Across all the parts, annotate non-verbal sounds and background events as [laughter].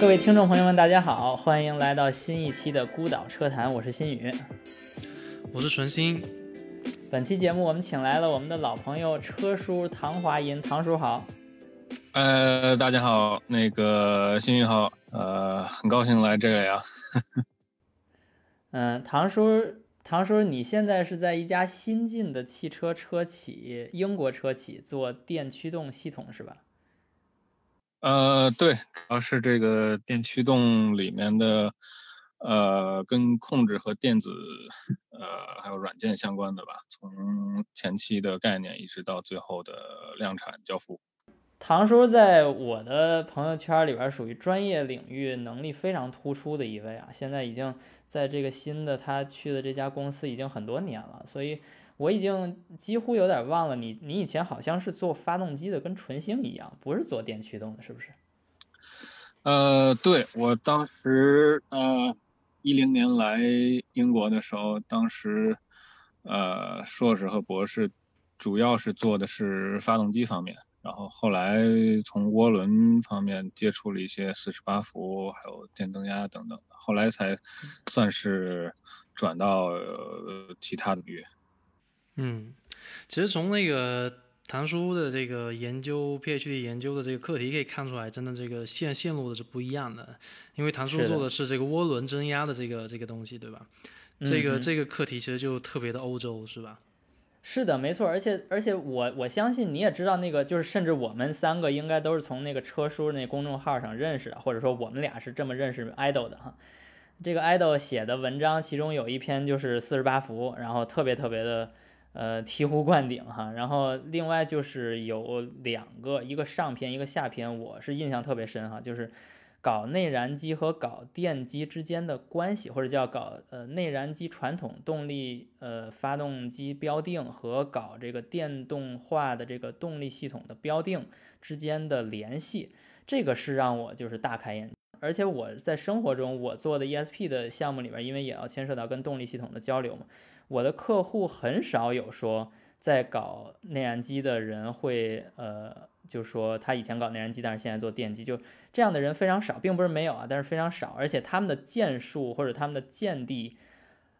各位听众朋友们，大家好，欢迎来到新一期的孤岛车谈，我是新宇，我是纯心。本期节目我们请来了我们的老朋友车叔唐华银，唐叔好。呃，大家好，那个新宇好，呃，很高兴来这里啊。[laughs] 嗯，唐叔，唐叔，你现在是在一家新进的汽车车企，英国车企做电驱动系统是吧？呃，对，主要是这个电驱动里面的，呃，跟控制和电子，呃，还有软件相关的吧，从前期的概念一直到最后的量产交付。唐叔在我的朋友圈里边属于专业领域能力非常突出的一位啊，现在已经在这个新的他去的这家公司已经很多年了，所以。我已经几乎有点忘了你，你以前好像是做发动机的，跟纯星一样，不是做电驱动的，是不是？呃，对我当时呃一零年来英国的时候，当时呃硕士和博士主要是做的是发动机方面，然后后来从涡轮方面接触了一些四十八伏，还有电增压等等，后来才算是转到其他的领域。嗯，其实从那个唐叔的这个研究 PhD 研究的这个课题可以看出来，真的这个线线路的是不一样的。因为唐叔做的是这个涡轮增压的这个这个东西，对吧？这个这个课题其实就特别的欧洲，是吧？是的，没错。而且而且我我相信你也知道那个，就是甚至我们三个应该都是从那个车叔那公众号上认识的，或者说我们俩是这么认识 idol 的哈。这个 idol 写的文章，其中有一篇就是四十八伏，然后特别特别的。呃，醍醐灌顶哈，然后另外就是有两个，一个上篇，一个下篇，我是印象特别深哈，就是搞内燃机和搞电机之间的关系，或者叫搞呃内燃机传统动力呃发动机标定和搞这个电动化的这个动力系统的标定之间的联系，这个是让我就是大开眼界，而且我在生活中我做的 ESP 的项目里边，因为也要牵涉到跟动力系统的交流嘛。我的客户很少有说在搞内燃机的人会，呃，就说他以前搞内燃机，但是现在做电机，就这样的人非常少，并不是没有啊，但是非常少，而且他们的建树或者他们的见地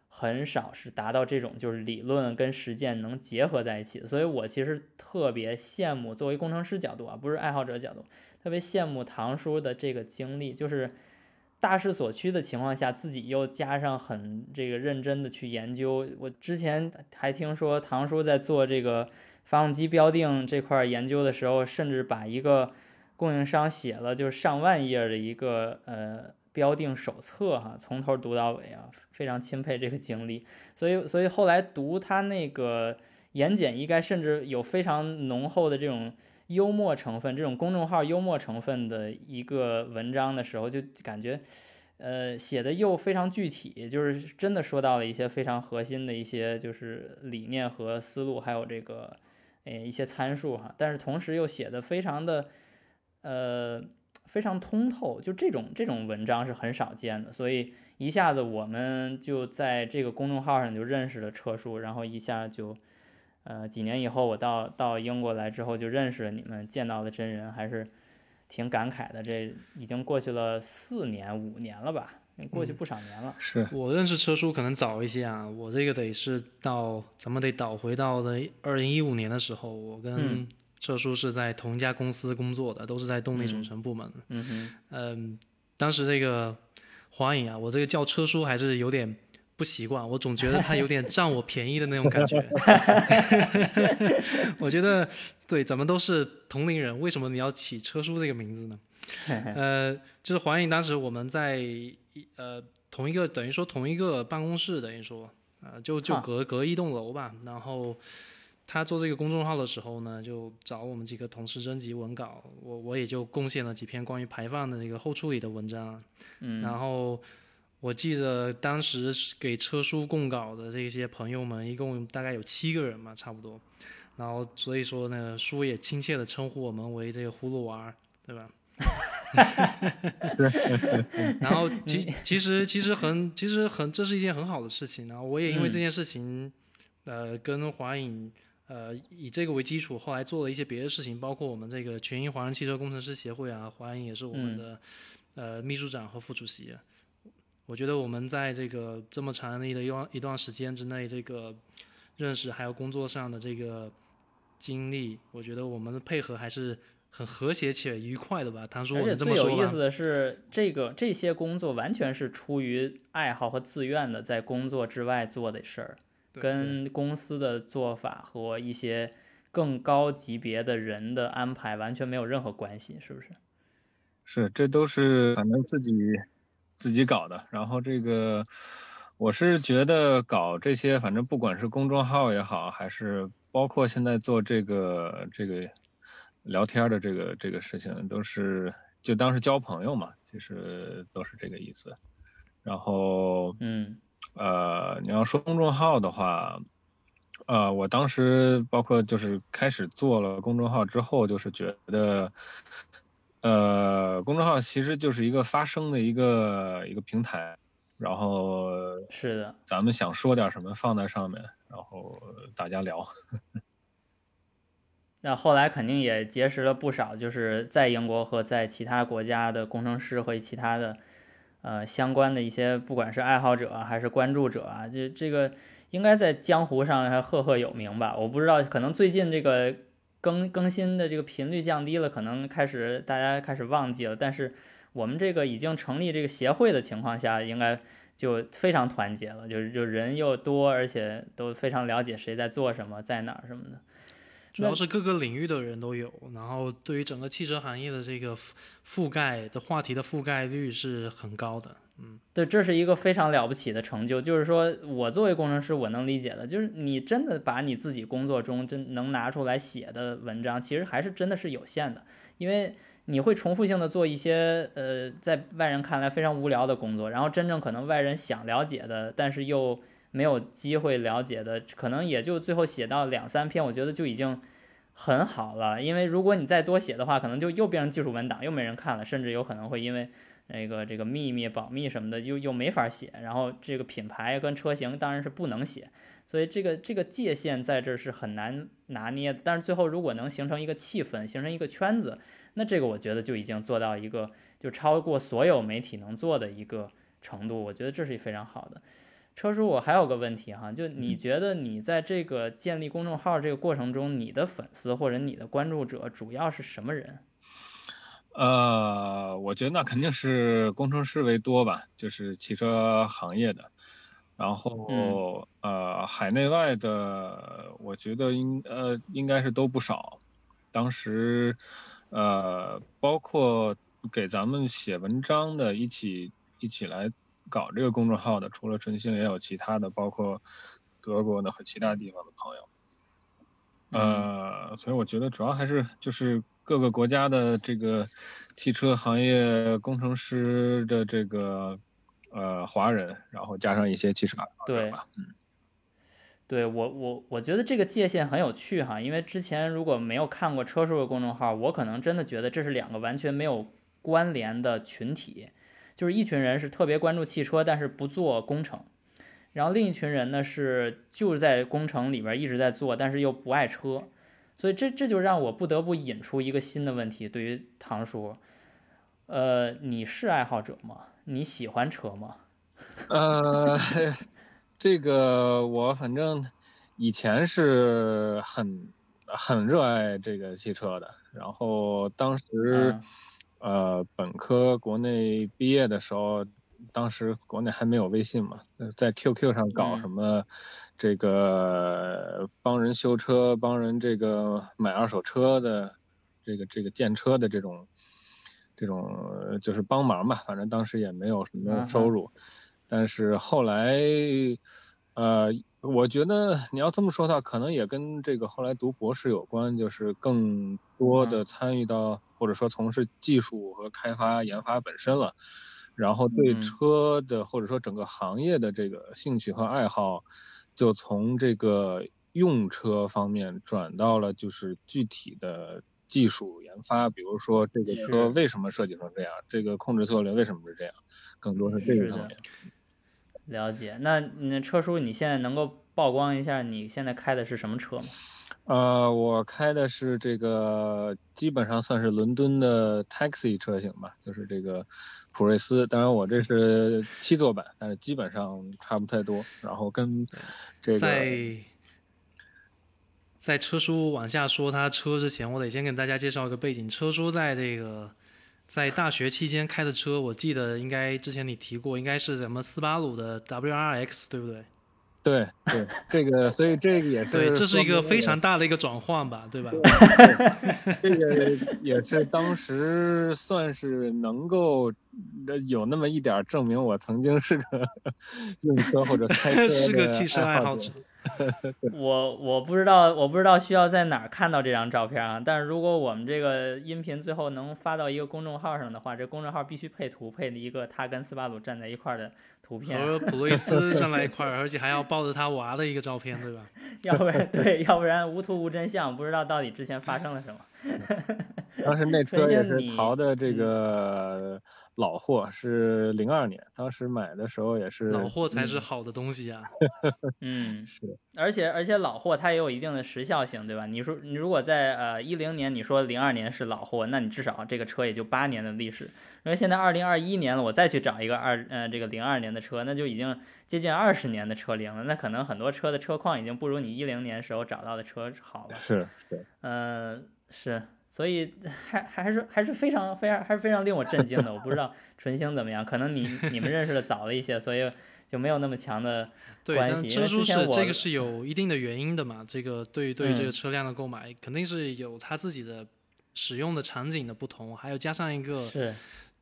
很少是达到这种就是理论跟实践能结合在一起的，所以我其实特别羡慕，作为工程师角度啊，不是爱好者角度，特别羡慕唐叔的这个经历，就是。大势所趋的情况下，自己又加上很这个认真的去研究。我之前还听说唐叔在做这个发动机标定这块研究的时候，甚至把一个供应商写了就是上万页的一个呃标定手册哈，从头读到尾啊，非常钦佩这个经历。所以，所以后来读他那个言简意赅，甚至有非常浓厚的这种。幽默成分，这种公众号幽默成分的一个文章的时候，就感觉，呃，写的又非常具体，就是真的说到了一些非常核心的一些就是理念和思路，还有这个，呃，一些参数哈。但是同时又写的非常的，呃，非常通透，就这种这种文章是很少见的。所以一下子我们就在这个公众号上就认识了车叔，然后一下就。呃，几年以后我到到英国来之后就认识了你们，见到了真人，还是挺感慨的。这已经过去了四年五年了吧？过去不少年了。是我认识车叔可能早一些啊，我这个得是到咱们得倒回到的二零一五年的时候，我跟车叔是在同一家公司工作的，都是在动力总成部门。嗯哼。嗯，当时这个华影啊，我这个叫车叔还是有点。不习惯，我总觉得他有点占我便宜的那种感觉。[laughs] 我觉得，对，咱们都是同龄人，为什么你要起车叔这个名字呢？[laughs] 呃，就是华影当时我们在呃同一个等于说同一个办公室，等于说啊就就隔隔一栋楼吧。然后他做这个公众号的时候呢，就找我们几个同事征集文稿，我我也就贡献了几篇关于排放的那个后处理的文章。嗯，然后。我记得当时给车叔供稿的这些朋友们，一共大概有七个人嘛，差不多。然后所以说呢，叔也亲切的称呼我们为这个葫芦娃，对吧？[laughs] [laughs] [laughs] 然后其其实其实很其实很这是一件很好的事情。然后我也因为这件事情呃，跟华影呃以这个为基础，后来做了一些别的事情，包括我们这个全英华人汽车工程师协会啊，华影也是我们的呃秘书长和副主席。我觉得我们在这个这么长的一段一段时间之内，这个认识还有工作上的这个经历，我觉得我们的配合还是很和谐且愉快的吧。唐叔，而且最有意思的是，这个这些工作完全是出于爱好和自愿的，在工作之外做的事儿，跟公司的做法和一些更高级别的人的安排完全没有任何关系，是不是？是，这都是反正自己。自己搞的，然后这个，我是觉得搞这些，反正不管是公众号也好，还是包括现在做这个这个聊天的这个这个事情，都是就当是交朋友嘛，其实都是这个意思。然后，嗯，呃，你要说公众号的话，呃，我当时包括就是开始做了公众号之后，就是觉得。呃，公众号其实就是一个发声的一个一个平台，然后是的，咱们想说点什么放在上面，然后大家聊。那后来肯定也结识了不少，就是在英国和在其他国家的工程师和其他的呃相关的一些，不管是爱好者还是关注者啊，就这个应该在江湖上还赫赫有名吧？我不知道，可能最近这个。更更新的这个频率降低了，可能开始大家开始忘记了。但是我们这个已经成立这个协会的情况下，应该就非常团结了，就是就人又多，而且都非常了解谁在做什么，在哪儿什么的。主要是各个领域的人都有，然后对于整个汽车行业的这个覆覆盖的话题的覆盖率是很高的。嗯，对，这是一个非常了不起的成就。就是说我作为工程师，我能理解的，就是你真的把你自己工作中真能拿出来写的文章，其实还是真的是有限的，因为你会重复性的做一些呃，在外人看来非常无聊的工作，然后真正可能外人想了解的，但是又没有机会了解的，可能也就最后写到两三篇，我觉得就已经很好了。因为如果你再多写的话，可能就又变成技术文档，又没人看了，甚至有可能会因为。那个这个秘密保密什么的又又没法写，然后这个品牌跟车型当然是不能写，所以这个这个界限在这是很难拿捏。但是最后如果能形成一个气氛，形成一个圈子，那这个我觉得就已经做到一个就超过所有媒体能做的一个程度。我觉得这是非常好的。车叔，我还有个问题哈，就你觉得你在这个建立公众号这个过程中，你的粉丝或者你的关注者主要是什么人？呃，我觉得那肯定是工程师为多吧，就是汽车行业的，然后呃，海内外的，我觉得应呃应该是都不少。当时呃，包括给咱们写文章的，一起一起来搞这个公众号的，除了陈星，也有其他的，包括德国的和其他地方的朋友。呃，所以我觉得主要还是就是。各个国家的这个汽车行业工程师的这个呃华人，然后加上一些汽车对吧？嗯，对我我我觉得这个界限很有趣哈，因为之前如果没有看过车叔的公众号，我可能真的觉得这是两个完全没有关联的群体，就是一群人是特别关注汽车，但是不做工程，然后另一群人呢是就是在工程里边一直在做，但是又不爱车。所以这这就让我不得不引出一个新的问题，对于唐叔，呃，你是爱好者吗？你喜欢车吗？[laughs] 呃，这个我反正以前是很很热爱这个汽车的，然后当时呃本科国内毕业的时候，当时国内还没有微信嘛，在 QQ 上搞什么。这个帮人修车、帮人这个买二手车的，这个这个建车的这种，这种就是帮忙嘛。反正当时也没有什么收入，但是后来，呃，我觉得你要这么说的话，可能也跟这个后来读博士有关，就是更多的参与到或者说从事技术和开发研发本身了，然后对车的或者说整个行业的这个兴趣和爱好。就从这个用车方面转到了就是具体的技术研发，比如说这个车为什么设计成这样，这个控制策略为什么是这样，更多是这个方面。了解。那那车叔，你现在能够曝光一下你现在开的是什么车吗？呃，我开的是这个，基本上算是伦敦的 taxi 车型吧，就是这个普锐斯。当然，我这是七座版，但是基本上差不太多。然后跟这个在在车叔往下说他车之前，我得先给大家介绍一个背景。车叔在这个在大学期间开的车，我记得应该之前你提过，应该是咱们斯巴鲁的 WRX，对不对？对对，这个所以这个也是对，这是一个非常大的一个转换吧，对吧？这个也是当时算是能够呃有那么一点儿证明我曾经是个 [laughs] 用车或者开车是个汽车爱好者者。。[laughs] 我我不知道，我不知道需要在哪儿看到这张照片啊。但是如果我们这个音频最后能发到一个公众号上的话，这公众号必须配图，配一个他跟斯巴鲁站在一块儿的图片，和普锐斯站在一块儿，而且还要抱着他娃的一个照片，对吧？[laughs] 要不然对，要不然无图无真相，不知道到底之前发生了什么。[laughs] 当时那车也是你淘的这嗯个老货，是零二年，当时买的时候也是老货才是嗯好的东西啊。[laughs] 嗯，是而且而且老货它也有一定的时效性，对吧？你说你如果在呃一零年，你说零二年是老货，那你至少这个车也就八年的历史。因为现在二零二一年了，我再去找一个二呃这个零二年的车，那就已经接近二十年的车龄了。那可能很多车的车况已经不如你一零年时候找到的车好了。是是，嗯，是，所以还还是还是非常非常还是非常令我震惊的。我不知道纯星怎么样，可能你你们认识的早了一些，所以就没有那么强的 [laughs] 对，关系车叔是这个是有一定的原因的嘛。这个对于对于这嗯个车辆的购买，肯定是有他自己的使用的场景的不同，还有加上一个是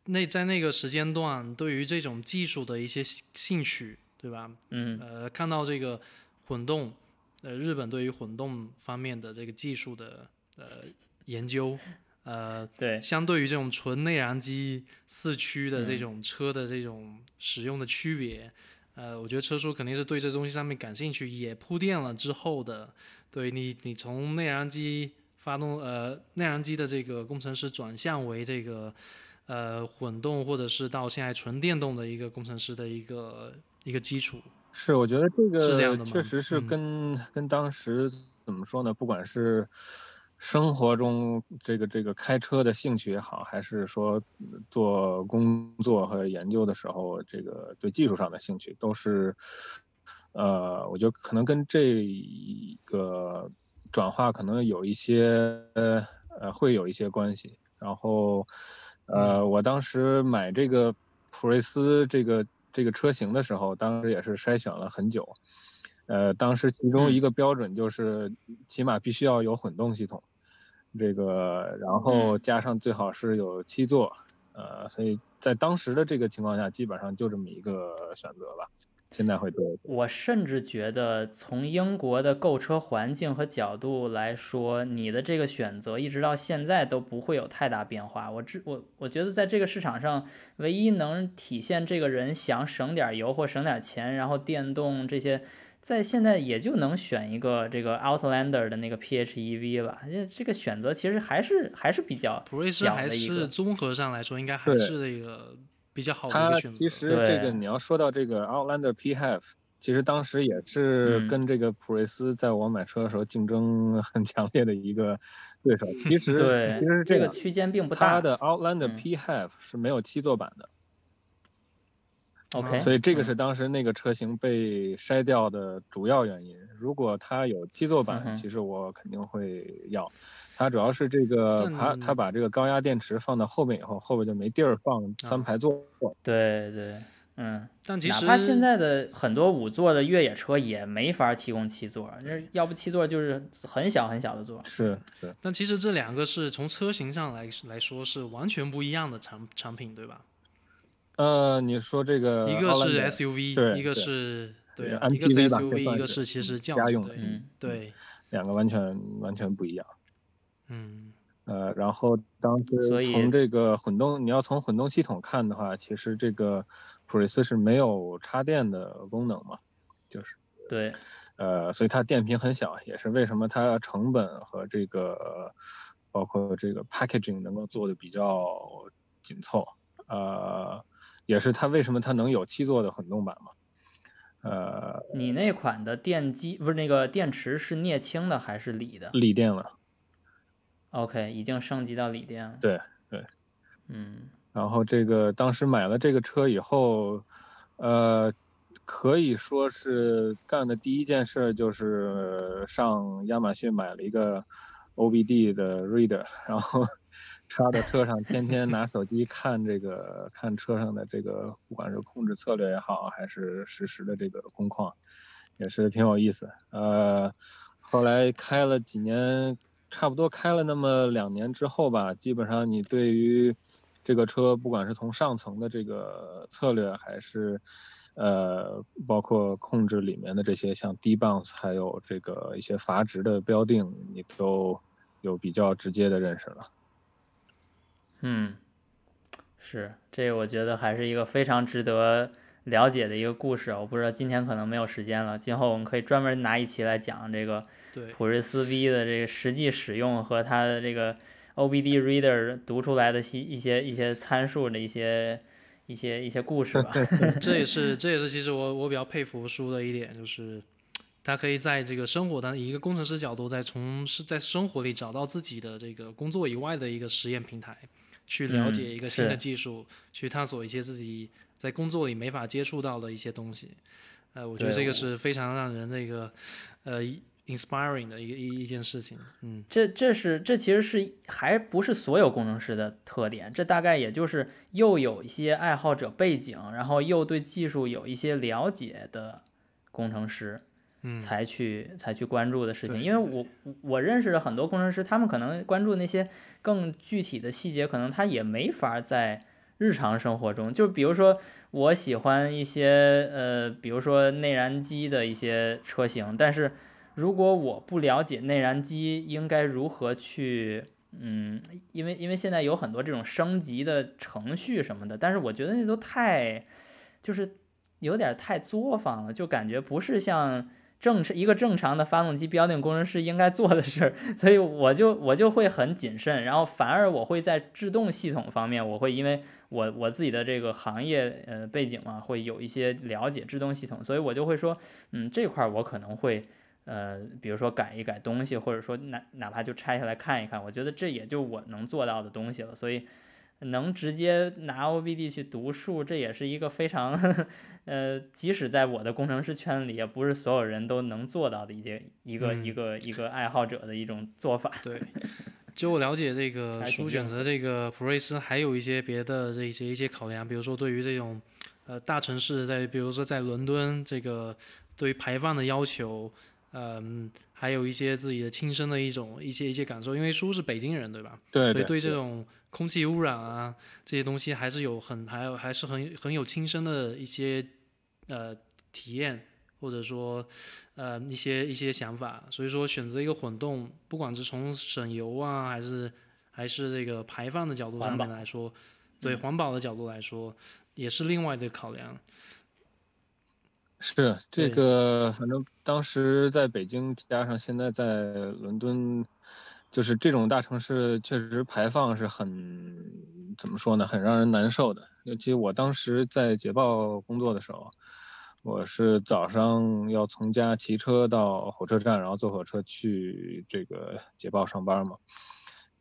那在那个时间段对于这种技术的一些兴兴趣，对吧？嗯呃，看到这个混动，呃，日本对于混动方面的这个技术的呃研究，[laughs] 呃，对相对于这种纯内燃机四驱的这嗯种车的这种使用的区别，呃，我觉得车叔肯定是对这东西上面感兴趣，也铺垫了之后的，对你你从内燃机发动呃内燃机的这个工程师转向为这个呃混动或者是到现在纯电动的一个工程师的一个一个基础。是，我觉得这是这样的吗个确实是嗯跟、跟当时怎么说呢？不管是生活中这个这个开车的兴趣也好，还是说呃做工作和研究的时候，这个对技术上的兴趣，都是呃，我觉得可能跟这个转化可能有一些呃会有一些关系。然后呃，我当时买这个普锐斯这个这个车型的时候，当时也是筛选了很久。呃，当时其中一个标准就是，起码必须要有混动系统，这个然后加上最好是有七座，呃，所以在当时的这个情况下，基本上就这么一个选择吧。现在会多。我甚至觉得，从英国的购车环境和角度来说，你的这个选择一直到现在都不会有太大变化。我知我我觉得在这个市场上，唯一能体现这个人想省点油或省点钱，然后电动这些，在现在也就能选一个这个 Outlander 的那个 PHEV 了。这这个选择其实还是还是比较普锐斯还小的一个是综合上来说，应该还是一个比较好的一它个选择。其实这个你要说到这个 Outlander PHEV，其实当时也是嗯跟这个普锐斯在我买车的时候竞争 [laughs] 很强烈的一个对手。其实对其实，这个区间并不大。它的 Outlander 嗯 PHEV 是没有七座版的。OK，所以这个嗯是当时那个车型被筛掉的主要原因。如果它有七座版，其实我肯定会要。它主要是这个它它把这个高压电池放到后面以后，后面就没地儿放三啊排座。对对，嗯。但其实哪怕现在的很多五座的越野车也没法提供七座，那要不七座就是很小很小的座。是是，但其实这两个是从车型上来来说是完全不一样的产产品，对吧？呃，你说这个一个是 SUV，对一个是对一个是 SUV，一个是其实轿家用的嗯对，两个完全完全不一样。嗯，呃，然后当时从这个混动，你要从混动系统看的话，其实这个普锐斯是没有插电的功能嘛，就是对，呃，所以它电瓶很小，也是为什么它成本和这个包括这个 packaging 能够做的比较紧凑，呃，也是它为什么它能有七座的混动版嘛。呃，你那款的电机不是那个电池是镍氢的还是锂的锂电了。？OK，已经升级到锂电了。对对，嗯然后这个当时买了这个车以后，呃，可以说是干的第一件事儿就是上亚马逊买了一个 OBD 的 Reader，然后插到车上，天天拿手机看这个看车上的这个，不管是控制策略也好，还是实时的这个工况，也是挺有意思。呃，后来开了几年，差不多开了那么两年之后吧，基本上你对于这个车，不管是从上层的这个策略，还是呃，包括控制里面的这些像低 bounce，还有这个一些阀值的标定，你都有比较直接的认识了。嗯，是这个，我觉得还是一个非常值得了解的一个故事。我不知道今天可能没有时间了，今后我们可以专门拿一期来讲这个对，普锐斯 V 的这个实际使用和它的这个 OBD Reader 读出来的一一些一些参数的一些一些一些故事吧。[laughs] 这也是这也是其实我我比较佩服书的一点，就是他可以在这个生活当以一个工程师角度，在从是在生活里找到自己的这个工作以外的一个实验平台，去了解嗯一个新的技术，去探索一些自己在工作里没法接触到的一些东西。呃，我觉得这个是非常让人这个呃 inspiring 的一个一一件事情。嗯，这这是这其实是还不是所有工程师的特点，这大概也就是又有一些爱好者背景，然后又对技术有一些了解的工程师，嗯才去才去关注的事情。因为我我认识的很多工程师，他们可能关注那些更具体的细节，可能他也没法在日常生活中，就比如说我喜欢一些呃，比如说内燃机的一些车型，但是如果我不了解内燃机应该如何去，嗯，因为因为现在有很多这种升级的程序什么的，但是我觉得那都太，就是有点太作坊了，就感觉不是像正是一个正常的发动机标定工程师应该做的事儿，[laughs] 所以我就我就会很谨慎，然后反而我会在制动系统方面，我会因为我我自己的这个行业呃背景嘛，会有一些了解制动系统，所以我就会说，嗯，这块儿我可能会。呃，比如说改一改东西，或者说哪哪怕就拆下来看一看，我觉得这也就我能做到的东西了。所以能直接拿 OBD 去读数，这也是一个非常，呃，即使在我的工程师圈里，也不是所有人都能做到的一件一个、嗯一个一个爱好者的一种做法。对。就我了解，这个还挺书选择这个普锐斯还有一些别的这些一些考量，比如说对于这种呃大城市在，比如说在伦敦这个对于排放的要求，嗯，还有一些自己的亲身的一种一些一些感受，因为叔是北京人，对吧？对所以对这种空气污染啊这些东西还是有很还有还是很很有亲身的一些呃体验，或者说呃一些一些想法。所以说选择一个混动，不管是从省油啊，还是还是这个排放的角度上面来说，对环保的角度来说，也是另外的考量。是这个，反正当时在北京，加上现在在伦敦，就是这种大城市，确实排放是很怎么说呢，很让人难受的。尤其我当时在捷豹工作的时候，我是早上要从家骑车到火车站，然后坐火车去这个捷豹上班嘛。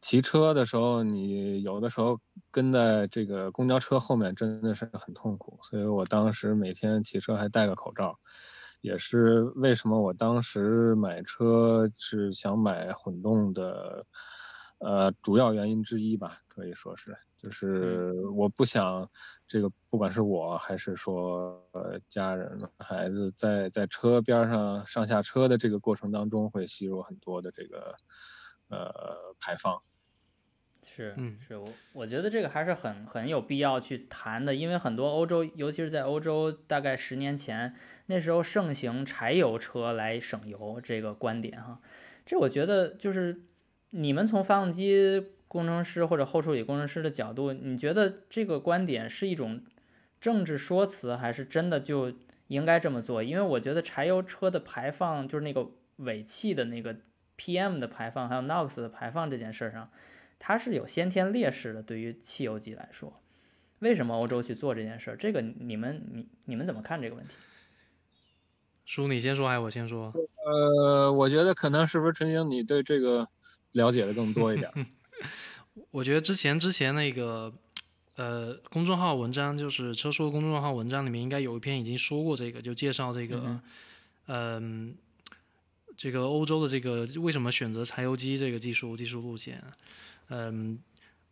骑车的时候，你有的时候跟在这个公交车后面真的是很痛苦，所以我当时每天骑车还戴个口罩，也是为什么我当时买车是想买混动的，呃，主要原因之一吧，可以说是，就是我不想这个不管是我还是说呃家人孩子在在车边上上下车的这个过程当中会吸入很多的这个呃排放。是，嗯是我我觉得这个还是很很有必要去谈的，因为很多欧洲，尤其是在欧洲，大概十年前那时候盛行柴油车来省油这个观点哈，这我觉得就是你们从发动机工程师或者后处理工程师的角度，你觉得这个观点是一种政治说辞，还是真的就应该这么做？因为我觉得柴油车的排放，就是那个尾气的那个 PM 的排放，还有 NOx 的排放这件事儿上。它是有先天劣势的，对于汽油机来说，为什么欧洲去做这件事儿？这个你们你你们怎么看这个问题？叔，你先说还是我先说？呃，我觉得可能是不是陈星，你对这个了解的更多一点？[laughs] 我觉得之前之前那个呃公众号文章，就是车叔公众号文章里面应该有一篇已经说过这个，就介绍这个嗯、这个欧洲的这个为什么选择柴油机这个技术技术路线。嗯，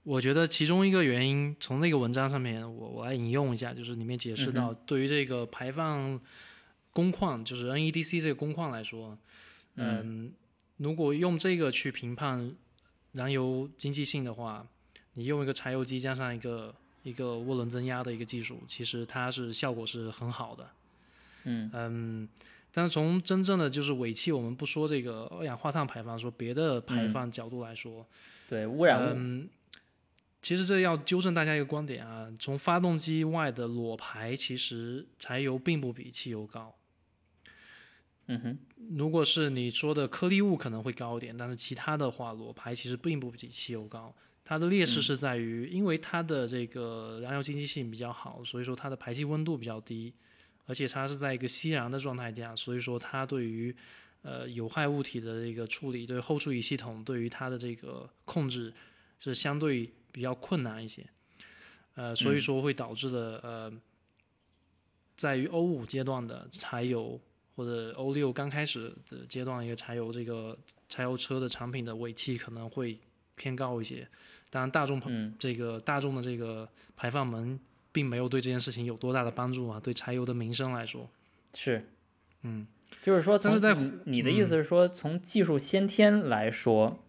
我觉得其中一个原因，从那个文章上面，我我来引用一下，就是里面解释到，对于这个排放工况，就是 NEDC 这个工况来说，嗯，如果用这个去评判燃油经济性的话，你用一个柴油机加上一个一个涡轮增压的一个技术，其实它是效果是很好的。嗯。嗯，但是从真正的就是尾气，我们不说这个二氧化碳排放，说别的排放角度来说，对污染物，嗯，其实这要纠正大家一个观点啊，从发动机外的裸排，其实柴油并不比汽油高。嗯哼，如果是你说的颗粒物可能会高一点，但是其他的话，裸排其实并不比汽油高。它的劣势是在于，因为它的这个燃油经济性比较好，所以说它的排气温度比较低，而且它是在一个吸燃的状态下，所以说它对于呃有害物体的这个处理，对后处理系统对于它的这个控制是相对比较困难一些。呃，所以说会导致的呃，在于欧五阶段的柴油或者欧六刚开始的阶段，一个柴油这个柴油车的产品的尾气可能会偏高一些。当然，大众嗯这个大众的这个排放门并没有对这件事情有多大的帮助啊。对柴油的名声来说，是，嗯，就是说从，但是在你你的意思是说，从技术先天来说，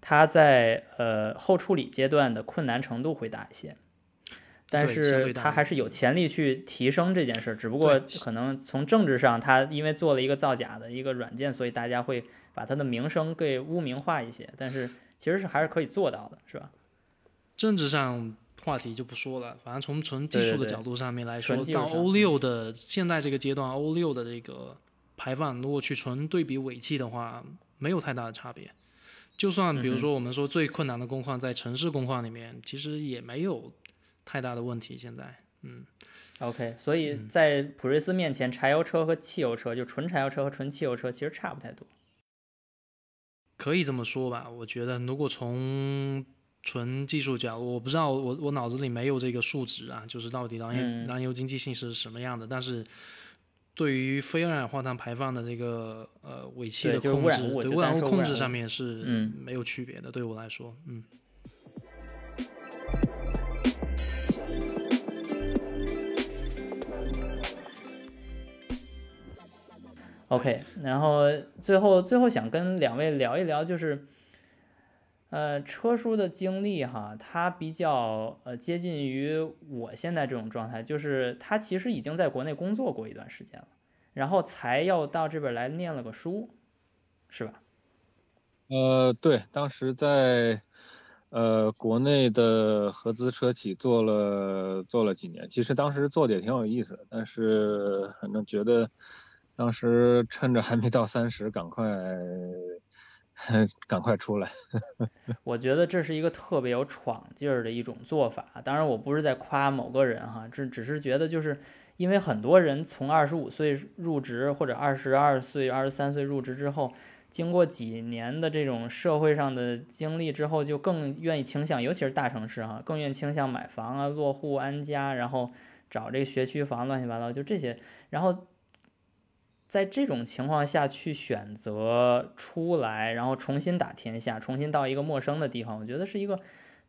它在呃后处理阶段的困难程度会大一些，但是它还是有潜力去提升这件事儿，只不过可能从政治上，它因为做了一个造假的一个软件，所以大家会把它的名声给污名化一些，但是其实是还是可以做到的，是吧？政治上话题就不说了，反正从纯技术的角度上面来说，到 O 六的现在这个阶段，，O 六的这个排放，如果去纯对比尾气的话，没有太大的差别。就算比如说我们说最困难的工况在城市工况里面，其实也没有太大的问题。现在，嗯，OK，所以在普锐斯面前，柴油车和汽油车，就纯柴油车和纯汽油车其实差不太多。可以这么说吧。我觉得如果从纯技术角度，我不知道我我脑子里没有这个数值啊，就是到底燃油、嗯燃油经济性是什么样的，但是。对于非二氧化碳排放的这个呃尾气的控制，对污染物控制上面是嗯没有区别的。对我来说，嗯，OK，然后最后最后想跟两位聊一聊，就是，呃，车叔的经历哈，他比较呃接近于我现在这种状态，就是他其实已经在国内工作过一段时间了，然后才要到这边来念了个书，是吧？呃，对，当时在呃国内的合资车企做了做了几年，其实当时做的也挺有意思的，但是反正觉得当时趁着还没到三十，赶快 [laughs] 赶快出来。我觉得这是一个特别有闯劲儿的一种做法。当然，我不是在夸某个人哈，这只是觉得就是因为很多人从二十五岁入职或者二十二岁、二十三岁入职之后，经过几年的这种社会上的经历之后，就更愿意倾向，尤其是大城市哈，更愿意倾向买房啊、落户安家，然后找这个学区房，乱七八糟，就这些，然后。在这种情况下去选择出来，然后重新打天下，重新到一个陌生的地方，我觉得是一个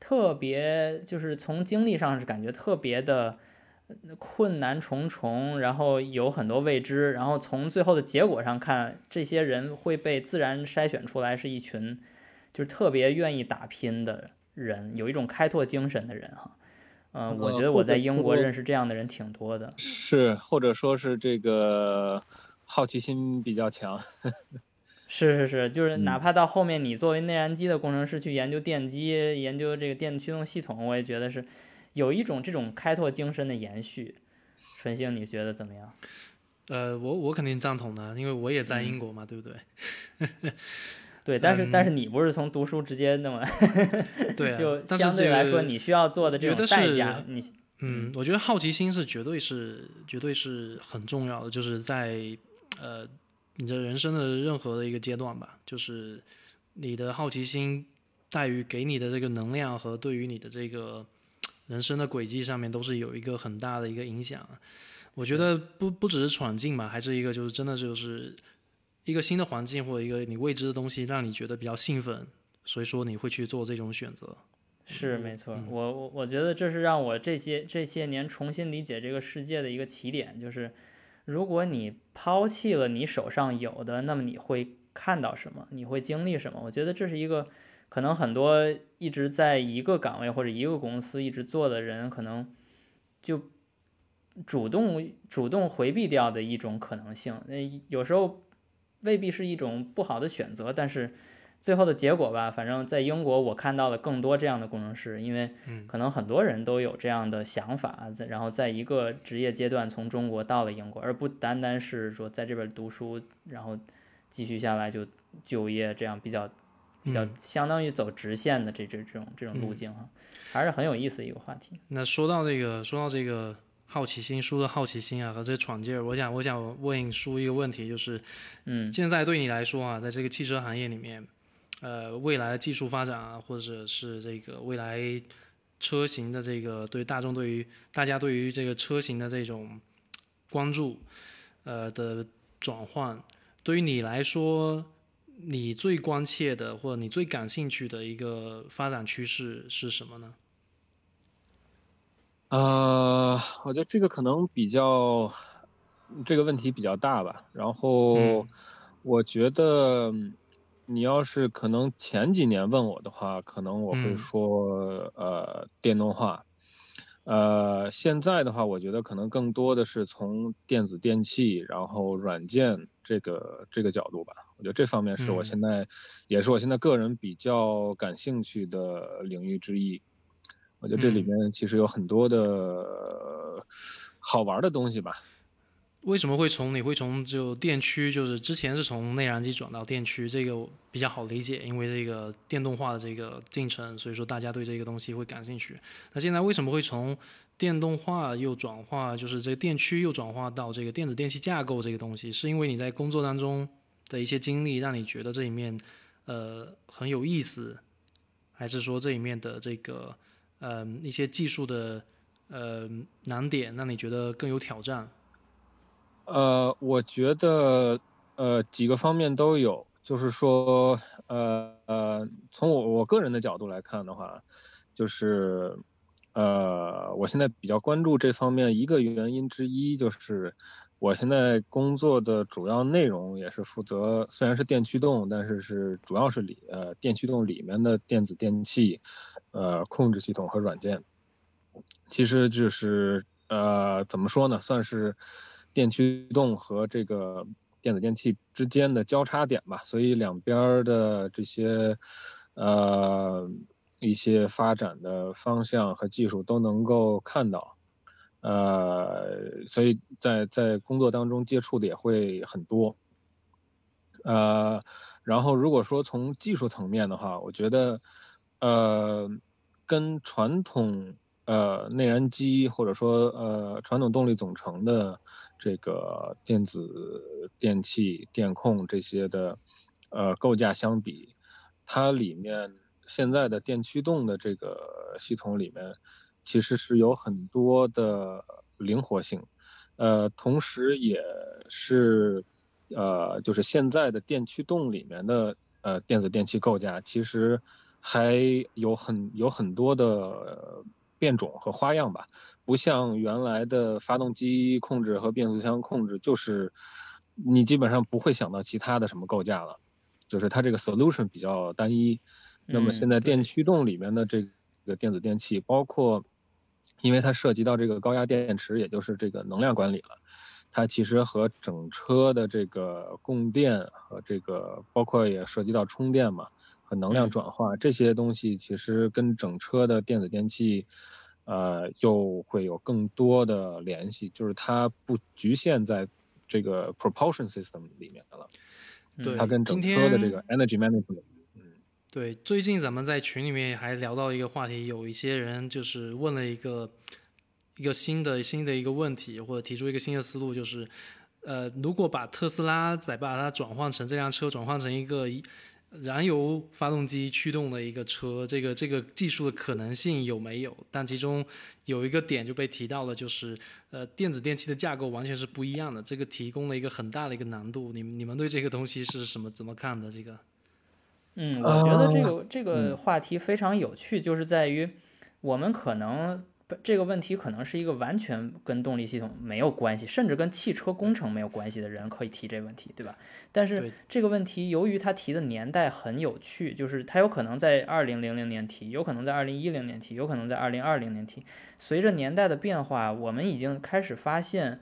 特别，就是从经历上是感觉特别的呃困难重重，然后有很多未知，然后从最后的结果上看，这些人会被自然筛选出来，是一群就是特别愿意打拼的人，有一种开拓精神的人哈。嗯、我呃觉得我在英国认识这样的人挺多的。是，或者说是这个好奇心比较强。[laughs] 是是是，就是哪嗯怕到后面你作为内燃机的工程师去研究电机、研究这个电驱动系统，我也觉得是有一种这种开拓精神的延续。纯星，你觉得怎么样？呃，我我肯定赞同的，因为我也在嗯英国嘛，对不对？[laughs] 对，但是、但是嗯你不是从读书直接那么，[laughs] 对啊，就但是这相对来说你需要做的这种代价，你嗯，我觉得好奇心是绝对是绝对是很重要的，就是在呃你的人生的任何的一个阶段吧，就是你的好奇心带于给你的这个能量和对于你的这个人生的轨迹上面都是有一个很大的一个影响。我觉得不不只是闯进吧，还是一个就是真的就是一个新的环境或者一个你未知的东西，让你觉得比较兴奋，所以说你会去做这种选择。是没错，我我我觉得这是让我这些这些年重新理解这个世界的一个起点，就是如果你抛弃了你手上有的，那么你会看到什么？你会经历什么？我觉得这是一个可能很多一直在一个岗位或者一个公司一直做的人，可能就主动主动回避掉的一种可能性。那有时候未必是一种不好的选择，但是。最后的结果吧，反正在英国我看到了更多这样的工程师，因为可能很多人都有这样的想法，在然后在一个职业阶段从中国到了英国，而不单单是说在这边读书，然后继续下来就就业这样比较比较相当于走直线的这这这种这种路径哈，还是很有意思一个话题。那说到这个说到这个好奇心，书的好奇心啊和这闯劲儿，我想我想问书一个问题，就是嗯，现在对你来说啊，在这个汽车行业里面。呃，未来的技术发展啊，或者是这个未来车型的这个对大众对于大家对于这个车型的这种关注，呃的转换，对于你来说，你最关切的或者你最感兴趣的一个发展趋势是什么呢？呃，我觉得这个可能比较这个问题比较大吧。然后我觉得。你要是可能前几年问我的话，可能我会说呃电动化，呃现在的话，我觉得可能更多的是从电子电器，然后软件这个这个角度吧。我觉得这方面是我现在也是我现在个人比较感兴趣的领域之一。我觉得这里面其实有很多的好玩的东西吧。为什么会从你会从就电驱，就是之前是从内燃机转到电驱，这个比较好理解，因为这个电动化的这个进程，所以说大家对这个东西会感兴趣。那现在为什么会从电动化又转化，就是这个电驱又转化到这个电子电器架构这个东西？是因为你在工作当中的一些经历，让你觉得这里面呃很有意思，还是说这里面的这个呃一些技术的呃难点让你觉得更有挑战？呃，我觉得呃几个方面都有，就是说呃呃，从我我个人的角度来看的话，就是呃我现在比较关注这方面一个原因之一，就是我现在工作的主要内容也是负责，虽然是电驱动，但是是主要是里呃电驱动里面的电子电器，呃控制系统和软件，其实就是呃怎么说呢，算是。电驱动和这个电子电器之间的交叉点吧，所以两边的这些呃一些发展的方向和技术都能够看到，呃，所以在在工作当中接触的也会很多，呃，然后如果说从技术层面的话，我觉得呃跟传统呃内燃机或者说呃传统动力总成的。这个电子电器、电控这些的，呃，构架相比，它里面现在的电驱动的这个系统里面，其实是有很多的灵活性，呃，同时也是，呃，就是现在的电驱动里面的呃电子电器构架，其实还有很有很多的变种和花样吧。不像原来的发动机控制和变速箱控制，就是你基本上不会想到其他的什么构架了，就是它这个 solution 比较单一。那么现在电驱动里面的这个电子电器，包括因为它涉及到这个高压电池，也就是这个能量管理了，它其实和整车的这个供电和这个包括也涉及到充电嘛和能量转化这些东西，其实跟整车的电子电器。呃，又会有更多的联系，就是它不局限在这个 propulsion system 里面了，对，它跟整车的这个 energy management，嗯，对，最近咱们在群里面还聊到一个话题，有一些人就是问了一个一个新的新的一个问题，或者提出一个新的思路，就是呃，如果把特斯拉再把它转换成这辆车转换成一个燃油发动机驱动的一个车，这个这个技术的可能性有没有？但其中有一个点就被提到了，就是呃，电子电器的架构完全是不一样的，这个提供了一个很大的一个难度。你你们对这个东西是什么怎么看的？这个？嗯，我觉得这个这个话题非常有趣，就是在于我们可能。这个问题可能是一个完全跟动力系统没有关系，甚至跟汽车工程没有关系的人可以提这个问题，对吧？但是这个问题由于他提的年代很有趣，就是他有可能在二零零零年提，有可能在二零一零年提，有可能在二零二零年提。随着年代的变化，我们已经开始发现，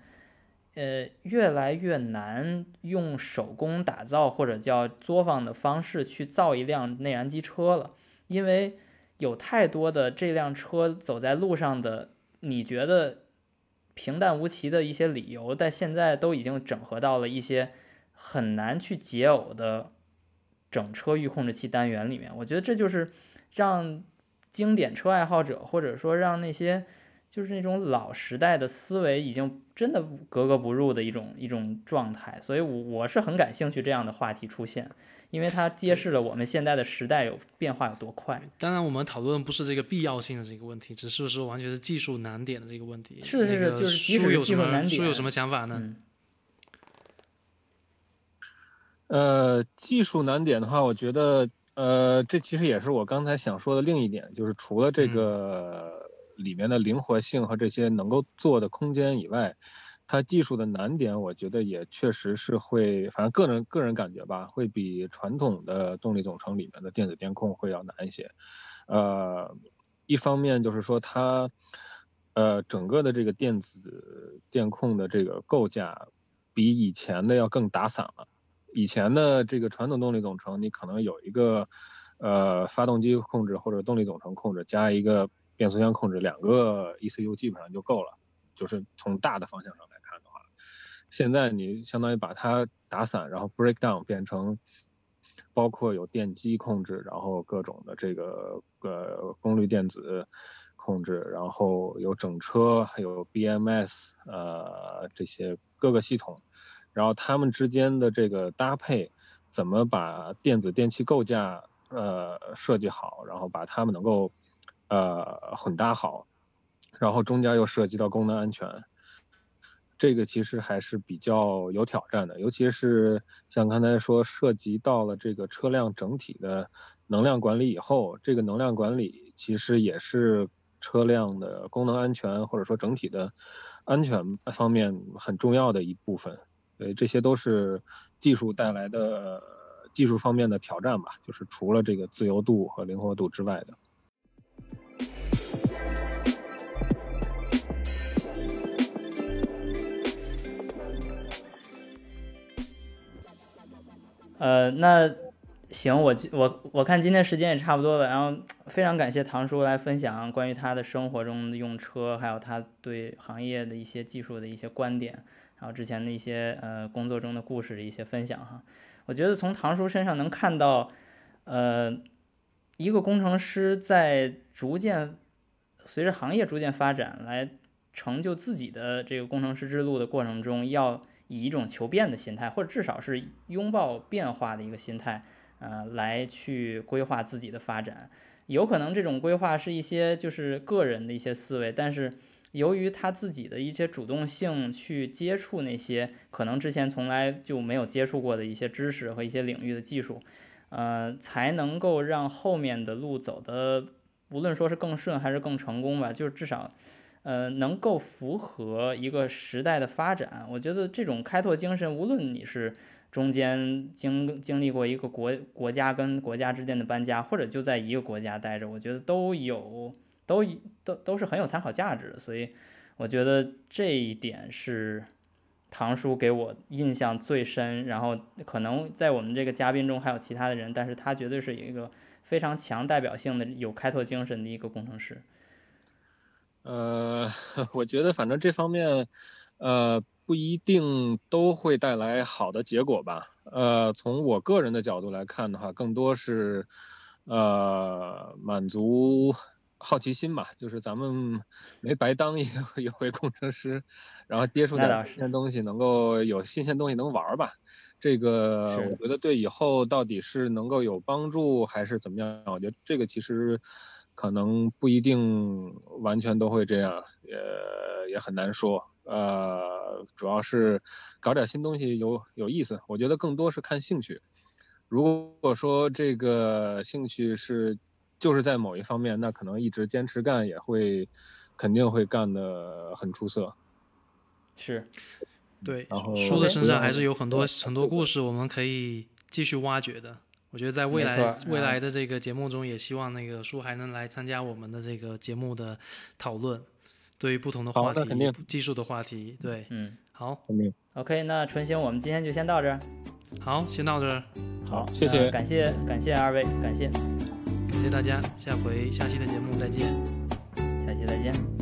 呃，越来越难用手工打造或者叫作坊的方式去造一辆内燃机车了，因为。有太多的这辆车走在路上的，你觉得平淡无奇的一些理由，但现在都已经整合到了一些很难去解耦的整车域控制器单元里面。我觉得这就是让经典车爱好者，或者说让那些就是那种老时代的思维已经真的格格不入的一种一种状态。所以，我我是很感兴趣这样的话题出现。因为它揭示了我们现在的时代有变化有多快。当然，我们讨论不是这个必要性的这个问题，只是说完全是技术难点的这个问题。是是是，就是技术难点。书有什么想法呢？呃，技术难点的话，我觉得，呃，这其实也是我刚才想说的另一点，就是除了这个里面的灵活性和这些能够做的空间以外。它技术的难点，我觉得也确实是会，反正个人个人感觉吧，会比传统的动力总成里面的电子电控会要难一些。呃，一方面就是说它，呃，整个的这个电子电控的这个构架比以前的要更打散了。以前的这个传统动力总成，你可能有一个呃发动机控制或者动力总成控制加一个变速箱控制，两个 ECU 基本上就够了，就是从大的方向上。现在你相当于把它打散，然后 break down 变成，包括有电机控制，然后各种的这个呃功率电子控制，然后有整车，还有 BMS 呃这些各个系统，然后它们之间的这个搭配，怎么把电子电器构架呃设计好，然后把它们能够呃混搭好，然后中间又涉及到功能安全。这个其实还是比较有挑战的，尤其是像刚才说涉及到了这个车辆整体的能量管理以后，这个能量管理其实也是车辆的功能安全或者说整体的安全方面很重要的一部分。所以这些都是技术带来的技术方面的挑战吧，就是除了这个自由度和灵活度之外的。呃，那行，我我我看今天时间也差不多了，然后非常感谢唐叔来分享关于他的生活中的用车，还有他对行业的一些技术的一些观点，还有之前的一些呃工作中的故事的一些分享哈。我觉得从唐叔身上能看到，呃，一个工程师在逐渐随着行业逐渐发展来成就自己的这个工程师之路的过程中要。以一种求变的心态，或者至少是拥抱变化的一个心态，呃，来去规划自己的发展。有可能这种规划是一些就是个人的一些思维，但是由于他自己的一些主动性去接触那些可能之前从来就没有接触过的一些知识和一些领域的技术，呃，才能够让后面的路走的，无论说是更顺还是更成功吧，就是至少。呃，能够符合一个时代的发展，我觉得这种开拓精神，无论你是中间经经历过一个国国家跟国家之间的搬家，或者就在一个国家待着，我觉得都有都都都是很有参考价值的。所以我觉得这一点是唐叔给我印象最深。然后可能在我们这个嘉宾中还有其他的人，但是他绝对是一个非常强代表性的、有开拓精神的一个工程师。呃，[laughs] 我觉得反正这方面，呃，不一定都会带来好的结果吧。呃，从我个人的角度来看的话，更多是，呃，满足好奇心吧，就是咱们没白当一 [laughs] 一回工程师，然后接触点新鲜东西，能够有新鲜东西能玩吧。这个我觉得对以后到底是能够有帮助还是怎么样？我觉得这个其实可能不一定完全都会这样，也也很难说。呃，主要是搞点新东西有有意思，我觉得更多是看兴趣。如果说这个兴趣是。就是在某一方面，那可能一直坚持干也会，肯定会干的很出色。是，对。然后书的身上还是有很多很多故事，我们可以继续挖掘的。我觉得在未来未来的这个节目中，也希望那个书还能来参加我们的这个节目的讨论，对于不同的话题、技术的话题。对，嗯，好，肯定。OK，那纯星，我们今天就先到这儿。好，先到这儿。好，谢谢，感谢感谢二位，感谢。感谢大家，下回下期的节目再见，下期再见。